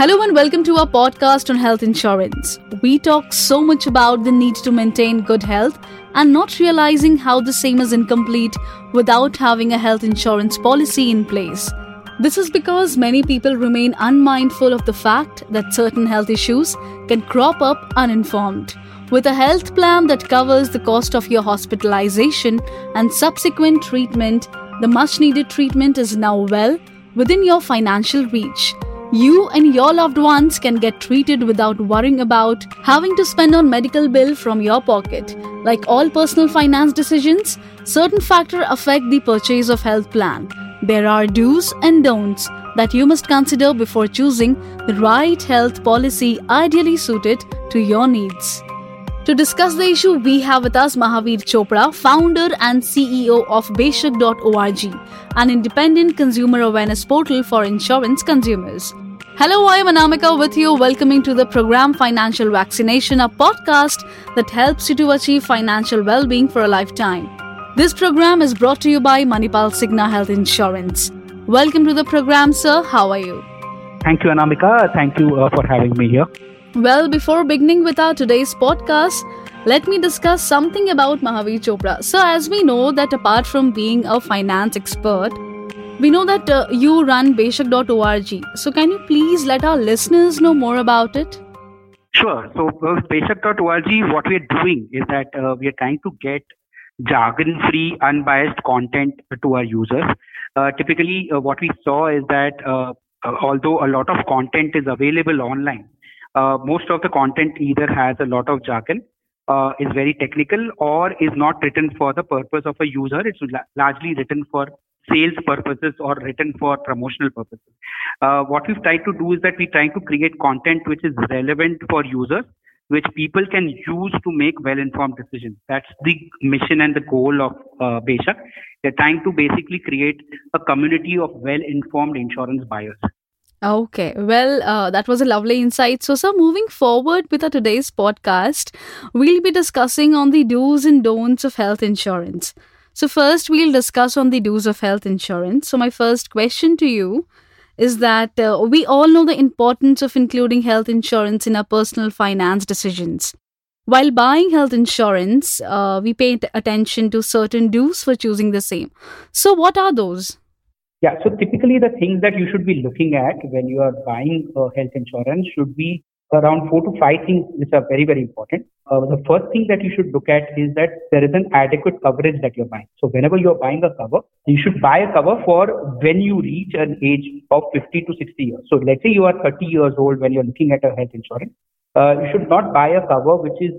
Hello and welcome to our podcast on health insurance. We talk so much about the need to maintain good health and not realizing how the same is incomplete without having a health insurance policy in place. This is because many people remain unmindful of the fact that certain health issues can crop up uninformed. With a health plan that covers the cost of your hospitalization and subsequent treatment, the much needed treatment is now well within your financial reach. You and your loved ones can get treated without worrying about having to spend on medical bill from your pocket. Like all personal finance decisions, certain factors affect the purchase of health plan. There are do's and don'ts that you must consider before choosing the right health policy ideally suited to your needs. To discuss the issue, we have with us Mahavir Chopra, founder and CEO of Beshak.org, an independent consumer awareness portal for insurance consumers. Hello, I am Anamika with you, welcoming to the program Financial Vaccination, a podcast that helps you to achieve financial well being for a lifetime. This program is brought to you by Manipal Cigna Health Insurance. Welcome to the program, sir. How are you? Thank you, Anamika. Thank you uh, for having me here. Well, before beginning with our today's podcast, let me discuss something about Mahavir Chopra. So, as we know that apart from being a finance expert, we know that uh, you run Beshak.org. So, can you please let our listeners know more about it? Sure. So, uh, Beshak.org, what we are doing is that uh, we are trying to get jargon free, unbiased content to our users. Uh, typically, uh, what we saw is that uh, although a lot of content is available online, uh, most of the content either has a lot of jargon, uh, is very technical, or is not written for the purpose of a user. It's la- largely written for sales purposes or written for promotional purposes. Uh, what we've tried to do is that we're trying to create content which is relevant for users, which people can use to make well-informed decisions. That's the mission and the goal of uh, Beshak. They're trying to basically create a community of well-informed insurance buyers. Okay, well, uh, that was a lovely insight. So, sir, moving forward with our today's podcast, we'll be discussing on the do's and don'ts of health insurance. So, first, we'll discuss on the do's of health insurance. So, my first question to you is that uh, we all know the importance of including health insurance in our personal finance decisions. While buying health insurance, uh, we pay attention to certain do's for choosing the same. So, what are those? Yeah. So typically the things that you should be looking at when you are buying uh, health insurance should be around four to five things which are very, very important. Uh, the first thing that you should look at is that there is an adequate coverage that you're buying. So whenever you're buying a cover, you should buy a cover for when you reach an age of 50 to 60 years. So let's say you are 30 years old when you're looking at a health insurance. Uh, you should not buy a cover which is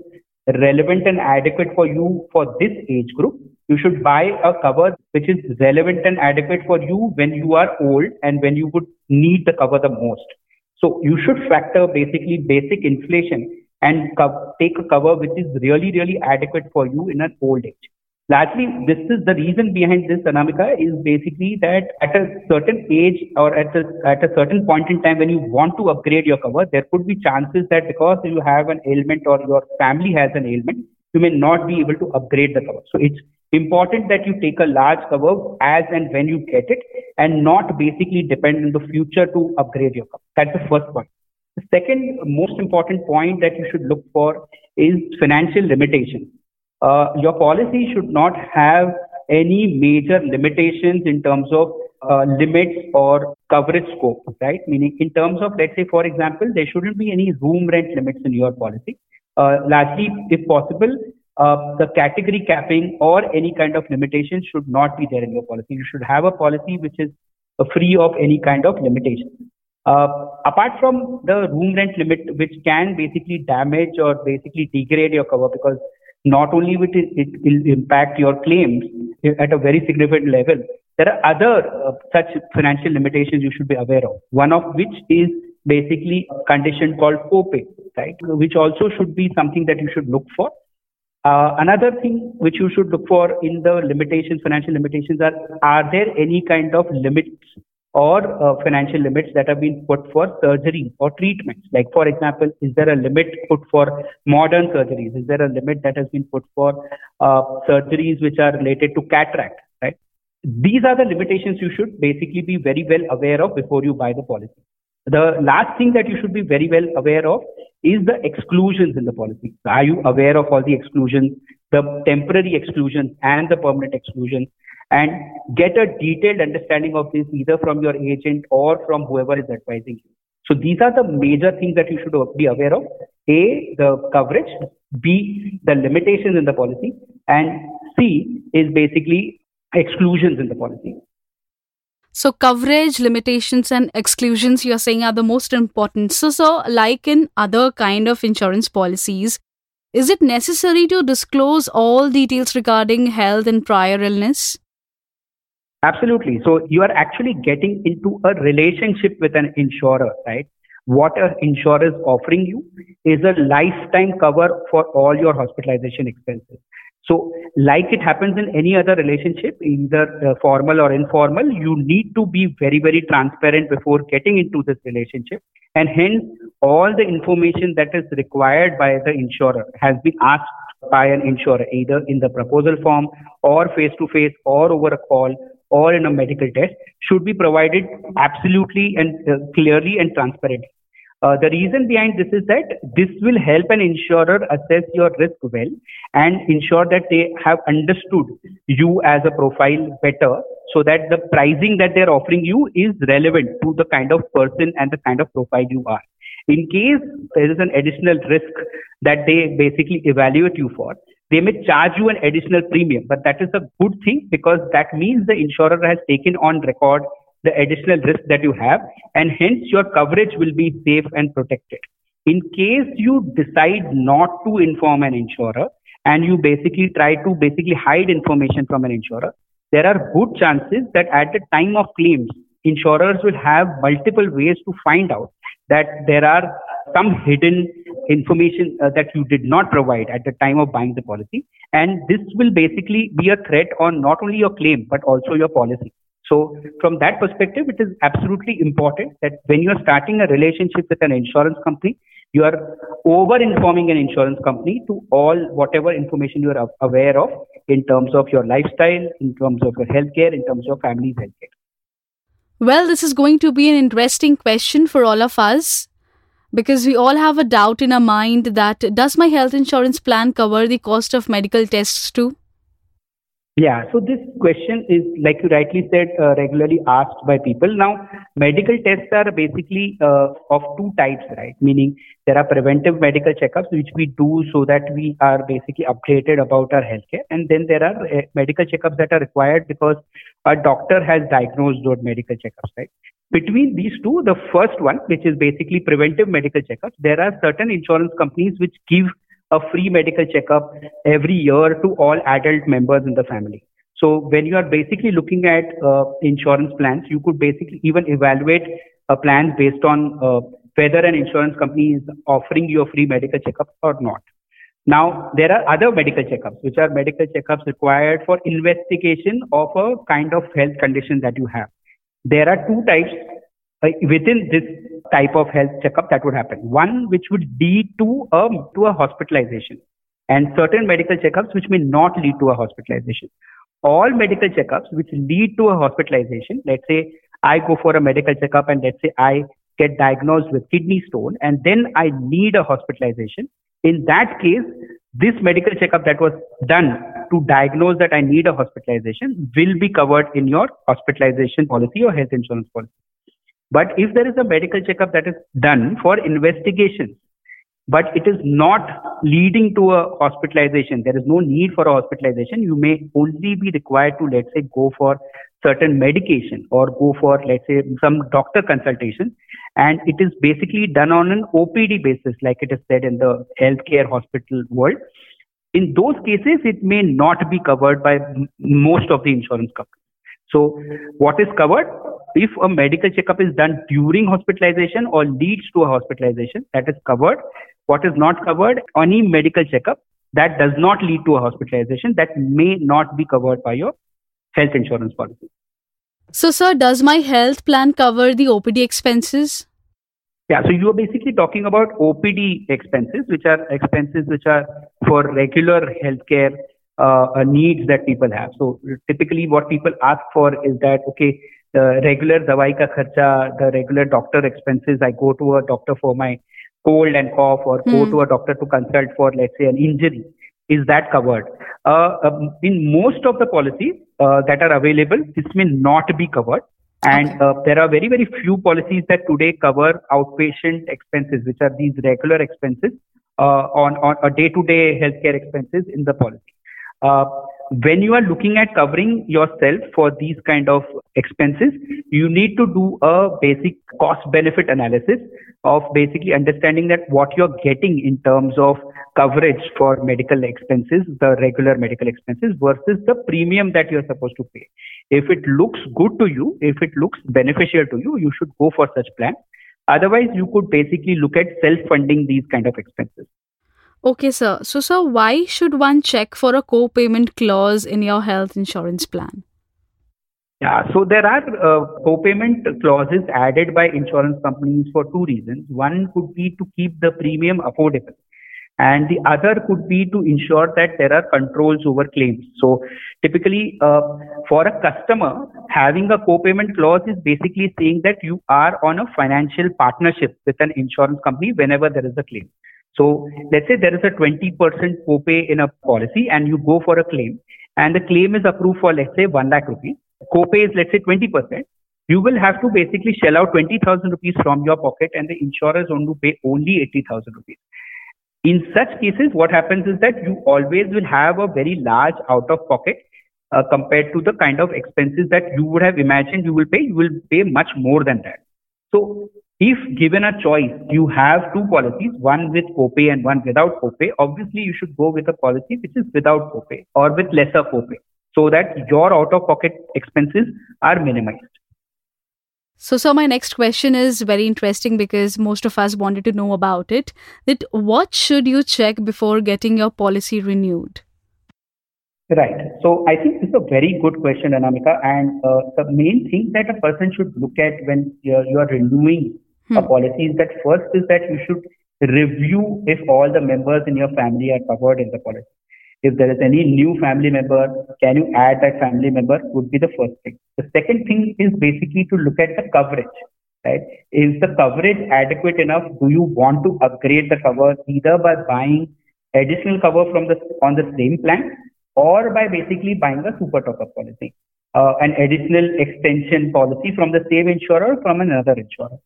relevant and adequate for you for this age group you should buy a cover which is relevant and adequate for you when you are old and when you would need the cover the most. So you should factor basically basic inflation and co- take a cover which is really, really adequate for you in an old age. Largely, this is the reason behind this, Anamika, is basically that at a certain age or at a, at a certain point in time when you want to upgrade your cover, there could be chances that because you have an ailment or your family has an ailment, you may not be able to upgrade the cover. So it's important that you take a large cover as and when you get it and not basically depend on the future to upgrade your cover. That's the first point. The second most important point that you should look for is financial limitation. Uh, your policy should not have any major limitations in terms of uh, limits or coverage scope, right? Meaning, in terms of, let's say, for example, there shouldn't be any room rent limits in your policy. Uh, lastly, if possible, uh, the category capping or any kind of limitation should not be there in your policy. You should have a policy which is free of any kind of limitation. Uh, apart from the room rent limit, which can basically damage or basically degrade your cover because not only it, it will impact your claims at a very significant level, there are other uh, such financial limitations you should be aware of. One of which is basically a condition called copay, right? Which also should be something that you should look for. Uh, another thing which you should look for in the limitations, financial limitations are, are there any kind of limits or uh, financial limits that have been put for surgery or treatments? Like, for example, is there a limit put for modern surgeries? Is there a limit that has been put for uh, surgeries which are related to cataract, right? These are the limitations you should basically be very well aware of before you buy the policy. The last thing that you should be very well aware of is the exclusions in the policy. Are you aware of all the exclusions, the temporary exclusions and the permanent exclusions? And get a detailed understanding of this either from your agent or from whoever is advising you. So these are the major things that you should be aware of. A, the coverage. B, the limitations in the policy. And C is basically exclusions in the policy. So, coverage, limitations, and exclusions you're saying are the most important. So, so, like in other kind of insurance policies, is it necessary to disclose all details regarding health and prior illness? Absolutely. So, you are actually getting into a relationship with an insurer, right? What an insurer is offering you is a lifetime cover for all your hospitalization expenses. So, like it happens in any other relationship, either uh, formal or informal, you need to be very, very transparent before getting into this relationship. And hence, all the information that is required by the insurer has been asked by an insurer, either in the proposal form or face to face or over a call or in a medical test, should be provided absolutely and uh, clearly and transparently. Uh, the reason behind this is that this will help an insurer assess your risk well and ensure that they have understood you as a profile better so that the pricing that they're offering you is relevant to the kind of person and the kind of profile you are. In case there is an additional risk that they basically evaluate you for, they may charge you an additional premium, but that is a good thing because that means the insurer has taken on record the additional risk that you have, and hence your coverage will be safe and protected. In case you decide not to inform an insurer and you basically try to basically hide information from an insurer, there are good chances that at the time of claims, insurers will have multiple ways to find out that there are some hidden information uh, that you did not provide at the time of buying the policy. And this will basically be a threat on not only your claim, but also your policy. So from that perspective, it is absolutely important that when you're starting a relationship with an insurance company, you are over informing an insurance company to all whatever information you are aware of in terms of your lifestyle, in terms of your healthcare, in terms of your family's healthcare. Well, this is going to be an interesting question for all of us because we all have a doubt in our mind that does my health insurance plan cover the cost of medical tests too? Yeah, so this question is, like you rightly said, uh, regularly asked by people. Now, medical tests are basically uh, of two types, right? Meaning there are preventive medical checkups, which we do so that we are basically updated about our healthcare. And then there are uh, medical checkups that are required because a doctor has diagnosed those medical checkups, right? Between these two, the first one, which is basically preventive medical checkups, there are certain insurance companies which give a free medical checkup every year to all adult members in the family. So when you are basically looking at uh, insurance plans, you could basically even evaluate a plan based on uh, whether an insurance company is offering you a free medical checkup or not. Now, there are other medical checkups, which are medical checkups required for investigation of a kind of health condition that you have. There are two types uh, Uh, within this type of health checkup that would happen. One which would lead to a to a hospitalization, and certain medical checkups which may not lead to a hospitalization. All medical checkups which lead to a hospitalization, let's say I go for a medical checkup and let's say I get diagnosed with kidney stone and then I need a hospitalization. In that case, this medical checkup that was done to diagnose that I need a hospitalization will be covered in your hospitalization policy or health insurance policy. But if there is a medical checkup that is done for investigation, but it is not leading to a hospitalization, there is no need for a hospitalization, you may only be required to, let's say, go for certain medication or go for, let's say, some doctor consultation. And it is basically done on an OPD basis, like it is said in the healthcare hospital world. In those cases, it may not be covered by most of the insurance companies. So, what is covered? if a medical checkup is done during hospitalization or leads to a hospitalization, that is covered. What is not covered, any medical checkup that does not lead to a hospitalization, that may not be covered by your health insurance policy. So, sir, does my health plan cover the OPD expenses? Yeah, so you are basically talking about OPD expenses, which are expenses which are for regular healthcare uh, needs that people have. So typically, what people ask for is that okay, the regular dawai ka kharcha, the regular doctor expenses. I go to a doctor for my cold and cough or hmm. go to a doctor to consult for, let's say, an injury. Is that covered? Uh, um, in most of the policies uh, that are available, this may not be covered. And uh, there are very, very few policies that today cover outpatient expenses, which are these regular expenses uh, on, on a day-to-day healthcare expenses in the policy. Uh, when you are looking at covering yourself for these kind of expenses, you need to do a basic cost benefit analysis of basically understanding that what you're getting in terms of coverage for medical expenses, the regular medical expenses versus the premium that you're supposed to pay. If it looks good to you, if it looks beneficial to you, you should go for such plan. Otherwise, you could basically look at self-funding these kind of expenses. Okay, sir. So, sir, why should one check for a co-payment clause in your health insurance plan? Yeah, so there are uh, co-payment clauses added by insurance companies for two reasons. One could be to keep the premium affordable and the other could be to ensure that there are controls over claims. So typically, uh, for a customer, having a co-payment clause is basically saying that you are on a financial partnership with an insurance company whenever there is a claim. So let's say there is a 20% copay in a policy and you go for a claim and the claim is approved for let's say 1 lakh rupees. Copay is let's say 20%. You will have to basically shell out 20,000 rupees from your pocket and the insurer is going to pay only 80,000 rupees. In such cases, what happens is that you always will have a very large out of pocket uh, compared to the kind of expenses that you would have imagined you will pay. You will pay much more than that. So if given a choice, you have two policies, one with copay and one without copay. Obviously, you should go with a policy which is without copay or with lesser copay so that your out of pocket expenses are minimized. So, so my next question is very interesting because most of us wanted to know about it. That what should you check before getting your policy renewed? Right. So I think this is a very good question, Anamika. And uh, the main thing that a person should look at when you're, you are renewing hmm. a policy is that first is that you should review if all the members in your family are covered in the policy. If there is any new family member, can you add that family member would be the first thing. The second thing is basically to look at the coverage, right? Is the coverage adequate enough? Do you want to upgrade the cover either by buying additional cover from the on the same plan or by basically buying a super top up policy, uh, an additional extension policy from the same insurer from another insurer.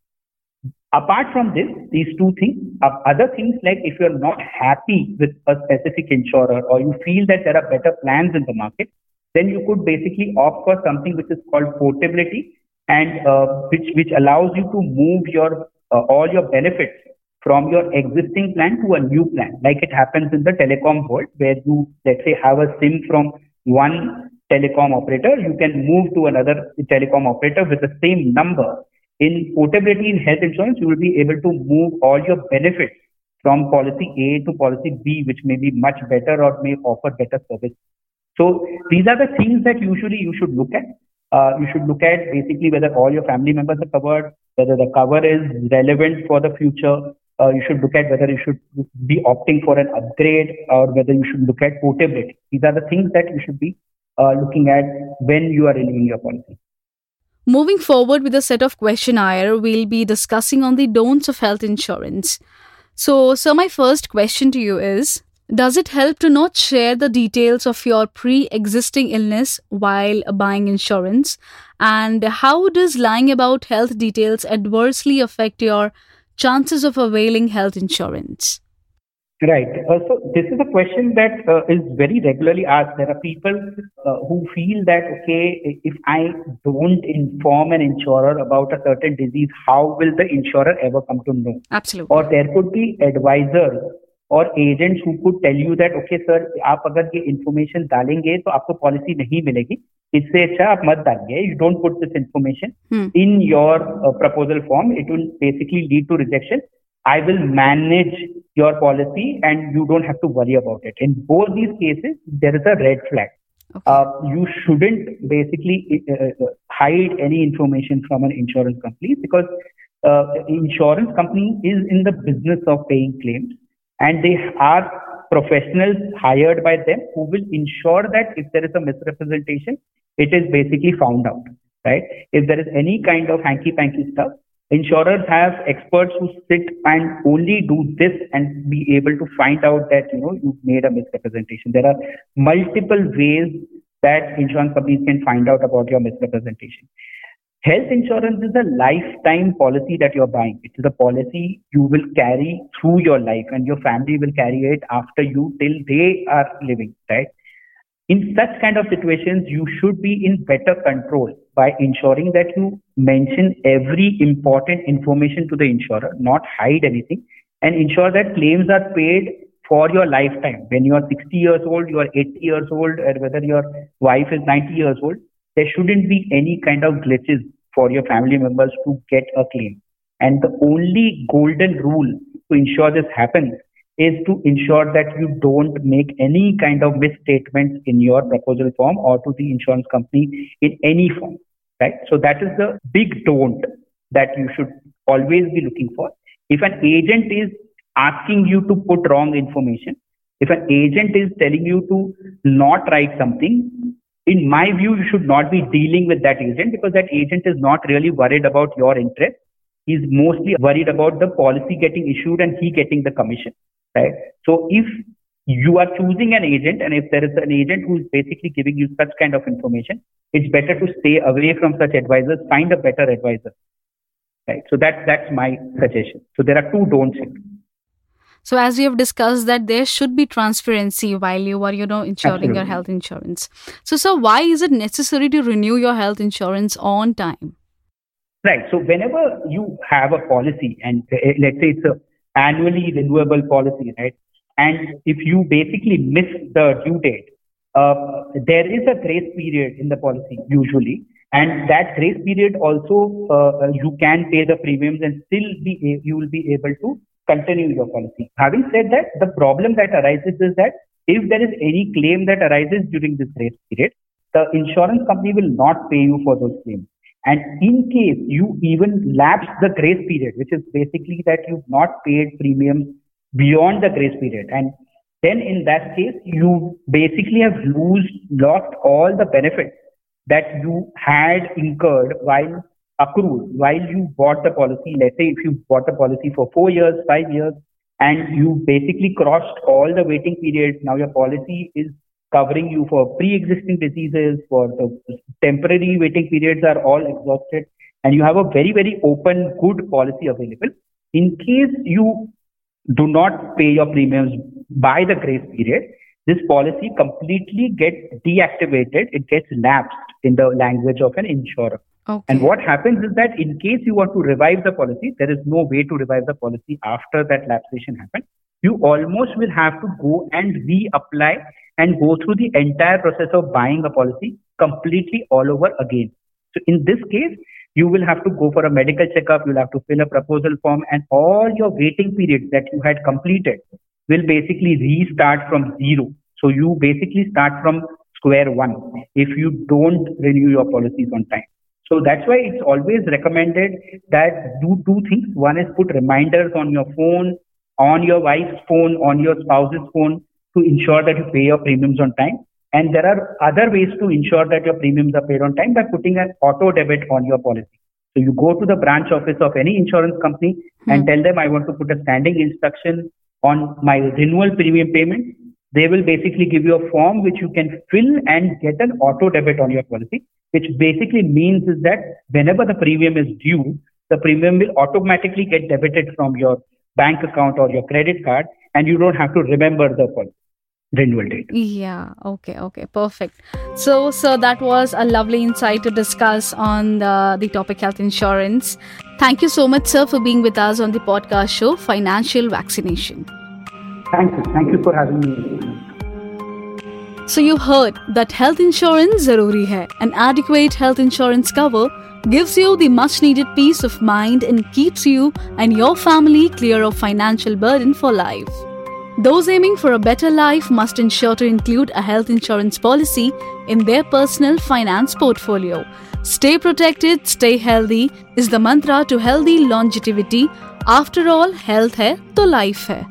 Apart from this, these two things, uh, other things like if you're not happy with a specific insurer or you feel that there are better plans in the market, then you could basically opt for something which is called portability and uh, which which allows you to move your uh, all your benefits from your existing plan to a new plan, like it happens in the telecom world, where you let's say have a SIM from one telecom operator, you can move to another telecom operator with the same number in portability in health insurance, you will be able to move all your benefits from policy A to policy B, which may be much better or may offer better service. So these are the things that usually you should look at. Uh, you should look at basically whether all your family members are covered, whether the cover is relevant for the future. Uh, you should look at whether you should be opting for an upgrade or whether you should look at portability. These are the things that you should be uh, looking at when you are renewing your policy. Moving forward with a set of questionnaire, we'll be discussing on the don'ts of health insurance. So, so my first question to you is Does it help to not share the details of your pre existing illness while buying insurance? And how does lying about health details adversely affect your chances of availing health insurance? Right. Uh, so this is a question that uh, is very regularly asked. There are people uh, who feel that, okay, if I don't inform an insurer about a certain disease, how will the insurer ever come to know? Absolutely. Or there could be advisors और agents who could tell you that okay sir आप अगर ये information डालेंगे तो आपको policy नहीं मिलेगी इससे अच्छा आप मत डालिए you don't put this information in your proposal form it will basically lead to rejection I will manage your policy and you don't have to worry about it. In both these cases, there is a red flag. Okay. Uh, you shouldn't basically uh, uh, hide any information from an insurance company because uh, insurance company is in the business of paying claims and they are professionals hired by them who will ensure that if there is a misrepresentation, it is basically found out right? If there is any kind of hanky panky stuff, insurers have experts who sit and only do this and be able to find out that you know you've made a misrepresentation. There are multiple ways that insurance companies can find out about your misrepresentation. Health insurance is a lifetime policy that you're buying. It is a policy you will carry through your life and your family will carry it after you till they are living, right? In such kind of situations, you should be in better control by ensuring that you mention every important information to the insurer, not hide anything, and ensure that claims are paid for your lifetime. When you are 60 years old, you are 80 years old, or whether your wife is 90 years old, there shouldn't be any kind of glitches for your family members to get a claim. And the only golden rule to ensure this happens is to ensure that you don't make any kind of misstatements in your proposal form or to the insurance company in any form, right? So that is the big don't that you should always be looking for. If an agent is asking you to put wrong information, if an agent is telling you to not write something, in my view, you should not be dealing with that agent because that agent is not really worried about your interest. He's mostly worried about the policy getting issued and he getting the commission right? So if you are choosing an agent and if there is an agent who is basically giving you such kind of information, it's better to stay away from such advisors, find a better advisor. Right. So that's that's my suggestion. So there are two don'ts here. So as we have discussed that there should be transparency while you are, you know, insuring Absolutely. your health insurance. So so why is it necessary to renew your health insurance on time? Right. So whenever you have a policy and uh, let's say it's a annually renewable policy, right? And if you basically miss the due date, uh, there is a grace period in the policy usually, and that grace period also uh, you can pay the premiums and still be you will be able to continue your policy. Having said that, the problem that arises is that if there is any claim that arises during this grace period, the insurance company will not pay you for those claims. And in case you even lapse the grace period, which is basically that you've not paid premiums beyond the grace period, and then in that case, you basically have lose, lost all the benefits that you had incurred while accrued, while you bought the policy. Let's say if you bought the policy for four years, five years, and you basically crossed all the waiting periods, now your policy is covering you for pre-existing diseases, for the temporary waiting periods are all exhausted, and you have a very, very open, good policy available. In case you do not pay your premiums by the grace period, this policy completely gets deactivated. It gets lapsed in the language of an insurer. Okay. And what happens is that in case you want to revive the policy, there is no way to revive the policy after that lapsation happened. You almost will have to go and reapply and go through the entire process of buying a policy completely all over again. So in this case, you will have to go for a medical checkup, you'll have to fill a proposal form, and all your waiting periods that you had completed will basically restart from zero. So you basically start from square one if you don't renew your policies on time. So that's why it's always recommended that do two things. One is put reminders on your phone, on your wife's phone, on your spouse's phone to ensure that you pay your premiums on time. And there are other ways to ensure that your premiums are paid on time by putting an auto debit on your policy. So you go to the branch office of any insurance company and Hmm. tell them I want to put a standing instruction on my renewal premium payment. They will basically give you a form which you can fill and get an auto debit on your policy, which basically means is that whenever the premium is due, the premium will automatically get debited from your bank account or your credit card, and you don't have to remember the policy renewal date. Yeah, okay, okay, perfect. So, so that was a lovely insight to discuss on the, the topic health insurance. Thank you so much, sir, for being with us on the podcast show, Financial Vaccination. Thank you. Thank you for having me. So, you heard that health insurance zaruri hai. An adequate health insurance cover gives you the much needed peace of mind and keeps you and your family clear of financial burden for life. Those aiming for a better life must ensure to include a health insurance policy in their personal finance portfolio. Stay protected, stay healthy is the mantra to healthy longevity. After all, health hai to life hai.